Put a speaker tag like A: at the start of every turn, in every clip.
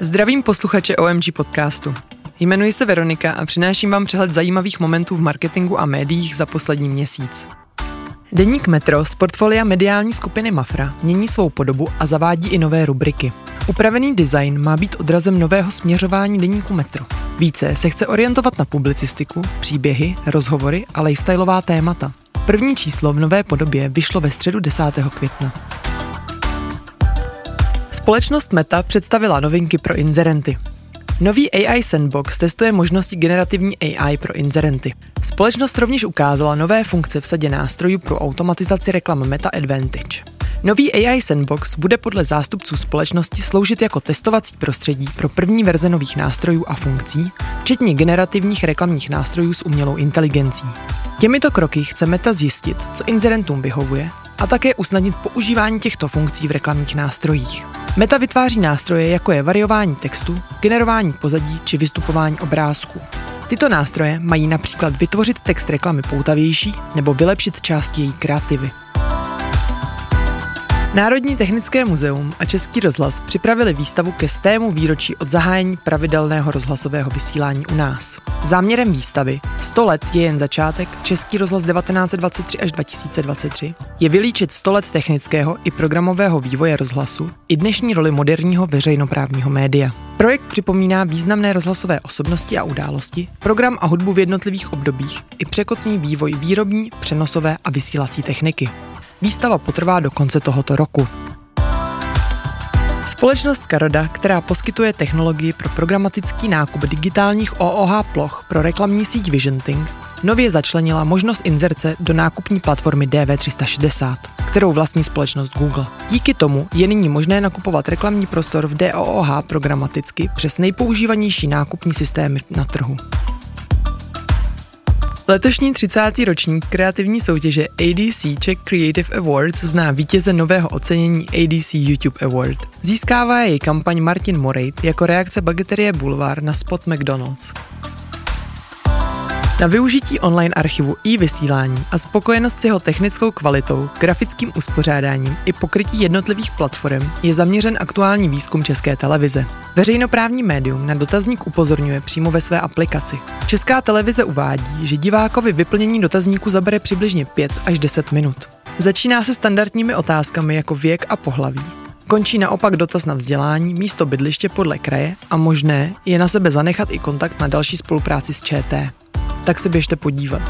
A: Zdravím posluchače OMG podcastu. Jmenuji se Veronika a přináším vám přehled zajímavých momentů v marketingu a médiích za poslední měsíc. Deník Metro z portfolia mediální skupiny Mafra mění svou podobu a zavádí i nové rubriky. Upravený design má být odrazem nového směřování deníku Metro. Více se chce orientovat na publicistiku, příběhy, rozhovory a lifestyleová témata. První číslo v nové podobě vyšlo ve středu 10. května. Společnost Meta představila novinky pro inzerenty. Nový AI Sandbox testuje možnosti generativní AI pro inzerenty. Společnost rovněž ukázala nové funkce v sadě nástrojů pro automatizaci reklam Meta Advantage. Nový AI Sandbox bude podle zástupců společnosti sloužit jako testovací prostředí pro první verze nových nástrojů a funkcí, včetně generativních reklamních nástrojů s umělou inteligencí. Těmito kroky chce Meta zjistit, co inzerentům vyhovuje a také usnadnit používání těchto funkcí v reklamních nástrojích. Meta vytváří nástroje, jako je variování textu, generování pozadí či vystupování obrázků. Tyto nástroje mají například vytvořit text reklamy poutavější nebo vylepšit části její kreativy. Národní technické muzeum a Český rozhlas připravili výstavu ke stému výročí od zahájení pravidelného rozhlasového vysílání u nás. Záměrem výstavy 100 let je jen začátek Český rozhlas 1923 až 2023 je vylíčit 100 let technického i programového vývoje rozhlasu i dnešní roli moderního veřejnoprávního média. Projekt připomíná významné rozhlasové osobnosti a události, program a hudbu v jednotlivých obdobích i překotný vývoj výrobní, přenosové a vysílací techniky. Výstava potrvá do konce tohoto roku. Společnost Karoda, která poskytuje technologii pro programatický nákup digitálních OOH ploch pro reklamní síť VisionThing, nově začlenila možnost inzerce do nákupní platformy DV360, kterou vlastní společnost Google. Díky tomu je nyní možné nakupovat reklamní prostor v DOOH programaticky přes nejpoužívanější nákupní systémy na trhu. Letošní 30. ročník kreativní soutěže ADC Czech Creative Awards zná vítěze nového ocenění ADC YouTube Award. Získává jej kampaň Martin Morejt jako reakce Bageterie Boulevard na spot McDonald's. Na využití online archivu i vysílání a spokojenost s jeho technickou kvalitou, grafickým uspořádáním i pokrytí jednotlivých platform je zaměřen aktuální výzkum České televize. Veřejnoprávní médium na dotazník upozorňuje přímo ve své aplikaci. Česká televize uvádí, že divákovi vyplnění dotazníku zabere přibližně 5 až 10 minut. Začíná se standardními otázkami jako věk a pohlaví. Končí naopak dotaz na vzdělání, místo bydliště podle kraje a možné je na sebe zanechat i kontakt na další spolupráci s ČT tak se běžte podívat.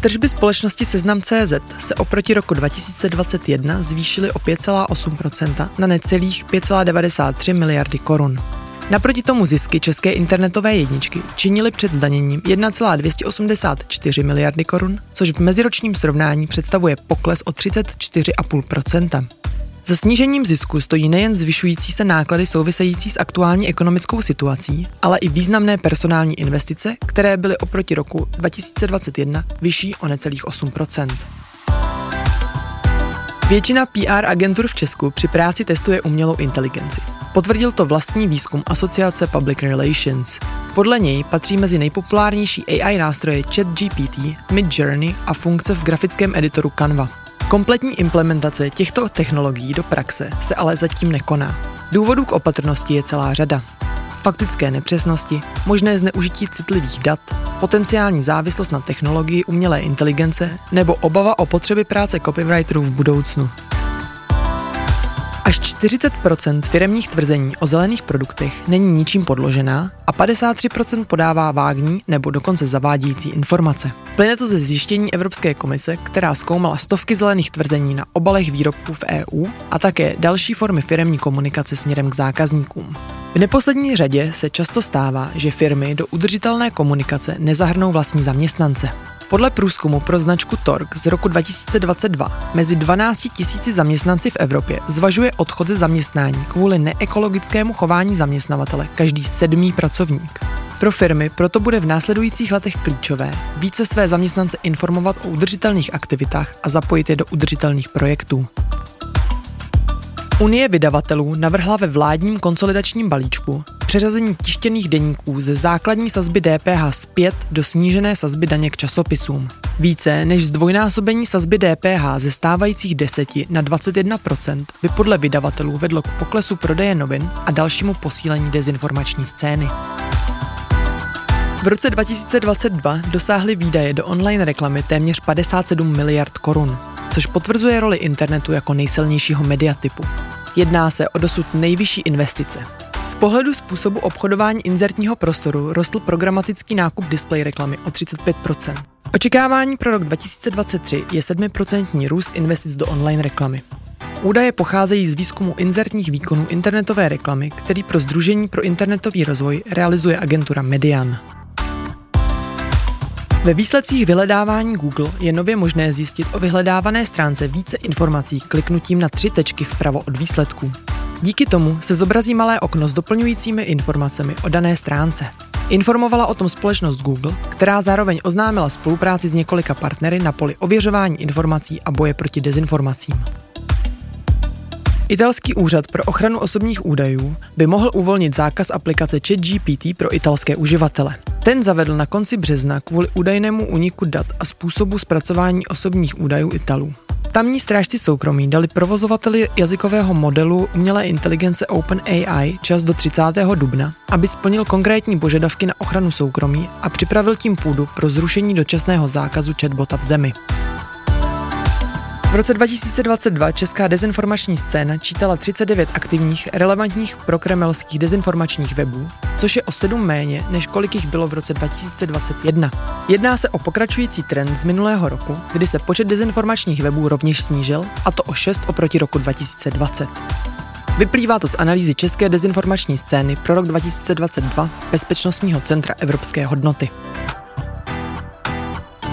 A: Tržby společnosti Seznam.cz se oproti roku 2021 zvýšily o 5,8% na necelých 5,93 miliardy korun. Naproti tomu zisky české internetové jedničky činily před zdaněním 1,284 miliardy korun, což v meziročním srovnání představuje pokles o 34,5%. Za snížením zisku stojí nejen zvyšující se náklady související s aktuální ekonomickou situací, ale i významné personální investice, které byly oproti roku 2021 vyšší o necelých 8% Většina PR agentur v Česku při práci testuje umělou inteligenci. Potvrdil to vlastní výzkum Asociace Public Relations. Podle něj patří mezi nejpopulárnější AI nástroje ChatGPT, Midjourney a funkce v grafickém editoru Canva. Kompletní implementace těchto technologií do praxe se ale zatím nekoná. Důvodů k opatrnosti je celá řada. Faktické nepřesnosti, možné zneužití citlivých dat, potenciální závislost na technologii umělé inteligence nebo obava o potřeby práce copywriterů v budoucnu. Až 40% firemních tvrzení o zelených produktech není ničím podložená a 53% podává vágní nebo dokonce zavádějící informace. Plyne to ze zjištění Evropské komise, která zkoumala stovky zelených tvrzení na obalech výrobků v EU a také další formy firemní komunikace směrem k zákazníkům. V neposlední řadě se často stává, že firmy do udržitelné komunikace nezahrnou vlastní zaměstnance. Podle průzkumu pro značku Tork z roku 2022 mezi 12 tisíci zaměstnanci v Evropě zvažuje odchod ze zaměstnání kvůli neekologickému chování zaměstnavatele každý sedmý pracovník. Pro firmy proto bude v následujících letech klíčové více své zaměstnance informovat o udržitelných aktivitách a zapojit je do udržitelných projektů. Unie vydavatelů navrhla ve vládním konsolidačním balíčku přeřazení tištěných deníků ze základní sazby DPH zpět do snížené sazby daně k časopisům. Více než zdvojnásobení sazby DPH ze stávajících 10 na 21% by podle vydavatelů vedlo k poklesu prodeje novin a dalšímu posílení dezinformační scény. V roce 2022 dosáhly výdaje do online reklamy téměř 57 miliard korun, což potvrzuje roli internetu jako nejsilnějšího mediatypu. Jedná se o dosud nejvyšší investice. Z pohledu způsobu obchodování inzertního prostoru rostl programatický nákup display reklamy o 35% Očekávání pro rok 2023 je 7% růst investic do online reklamy. Údaje pocházejí z výzkumu inzertních výkonů internetové reklamy, který pro Združení pro internetový rozvoj realizuje agentura Median. Ve výsledcích vyhledávání Google je nově možné zjistit o vyhledávané stránce více informací kliknutím na tři tečky vpravo od výsledků. Díky tomu se zobrazí malé okno s doplňujícími informacemi o dané stránce. Informovala o tom společnost Google, která zároveň oznámila spolupráci s několika partnery na poli ověřování informací a boje proti dezinformacím. Italský úřad pro ochranu osobních údajů by mohl uvolnit zákaz aplikace ChatGPT pro italské uživatele. Ten zavedl na konci března kvůli údajnému uniku dat a způsobu zpracování osobních údajů Italů. Tamní strážci soukromí dali provozovateli jazykového modelu umělé inteligence OpenAI čas do 30. dubna, aby splnil konkrétní požadavky na ochranu soukromí a připravil tím půdu pro zrušení dočasného zákazu chatbota v zemi. V roce 2022 česká dezinformační scéna čítala 39 aktivních, relevantních prokremelských dezinformačních webů, což je o 7 méně, než kolik jich bylo v roce 2021. Jedná se o pokračující trend z minulého roku, kdy se počet dezinformačních webů rovněž snížil, a to o 6 oproti roku 2020. Vyplývá to z analýzy české dezinformační scény pro rok 2022 Bezpečnostního centra Evropské hodnoty.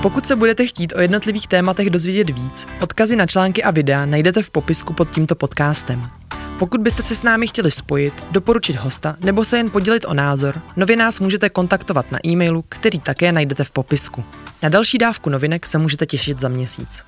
A: Pokud se budete chtít o jednotlivých tématech dozvědět víc, odkazy na články a videa najdete v popisku pod tímto podcastem. Pokud byste se s námi chtěli spojit, doporučit hosta nebo se jen podělit o názor, nově nás můžete kontaktovat na e-mailu, který také najdete v popisku. Na další dávku novinek se můžete těšit za měsíc.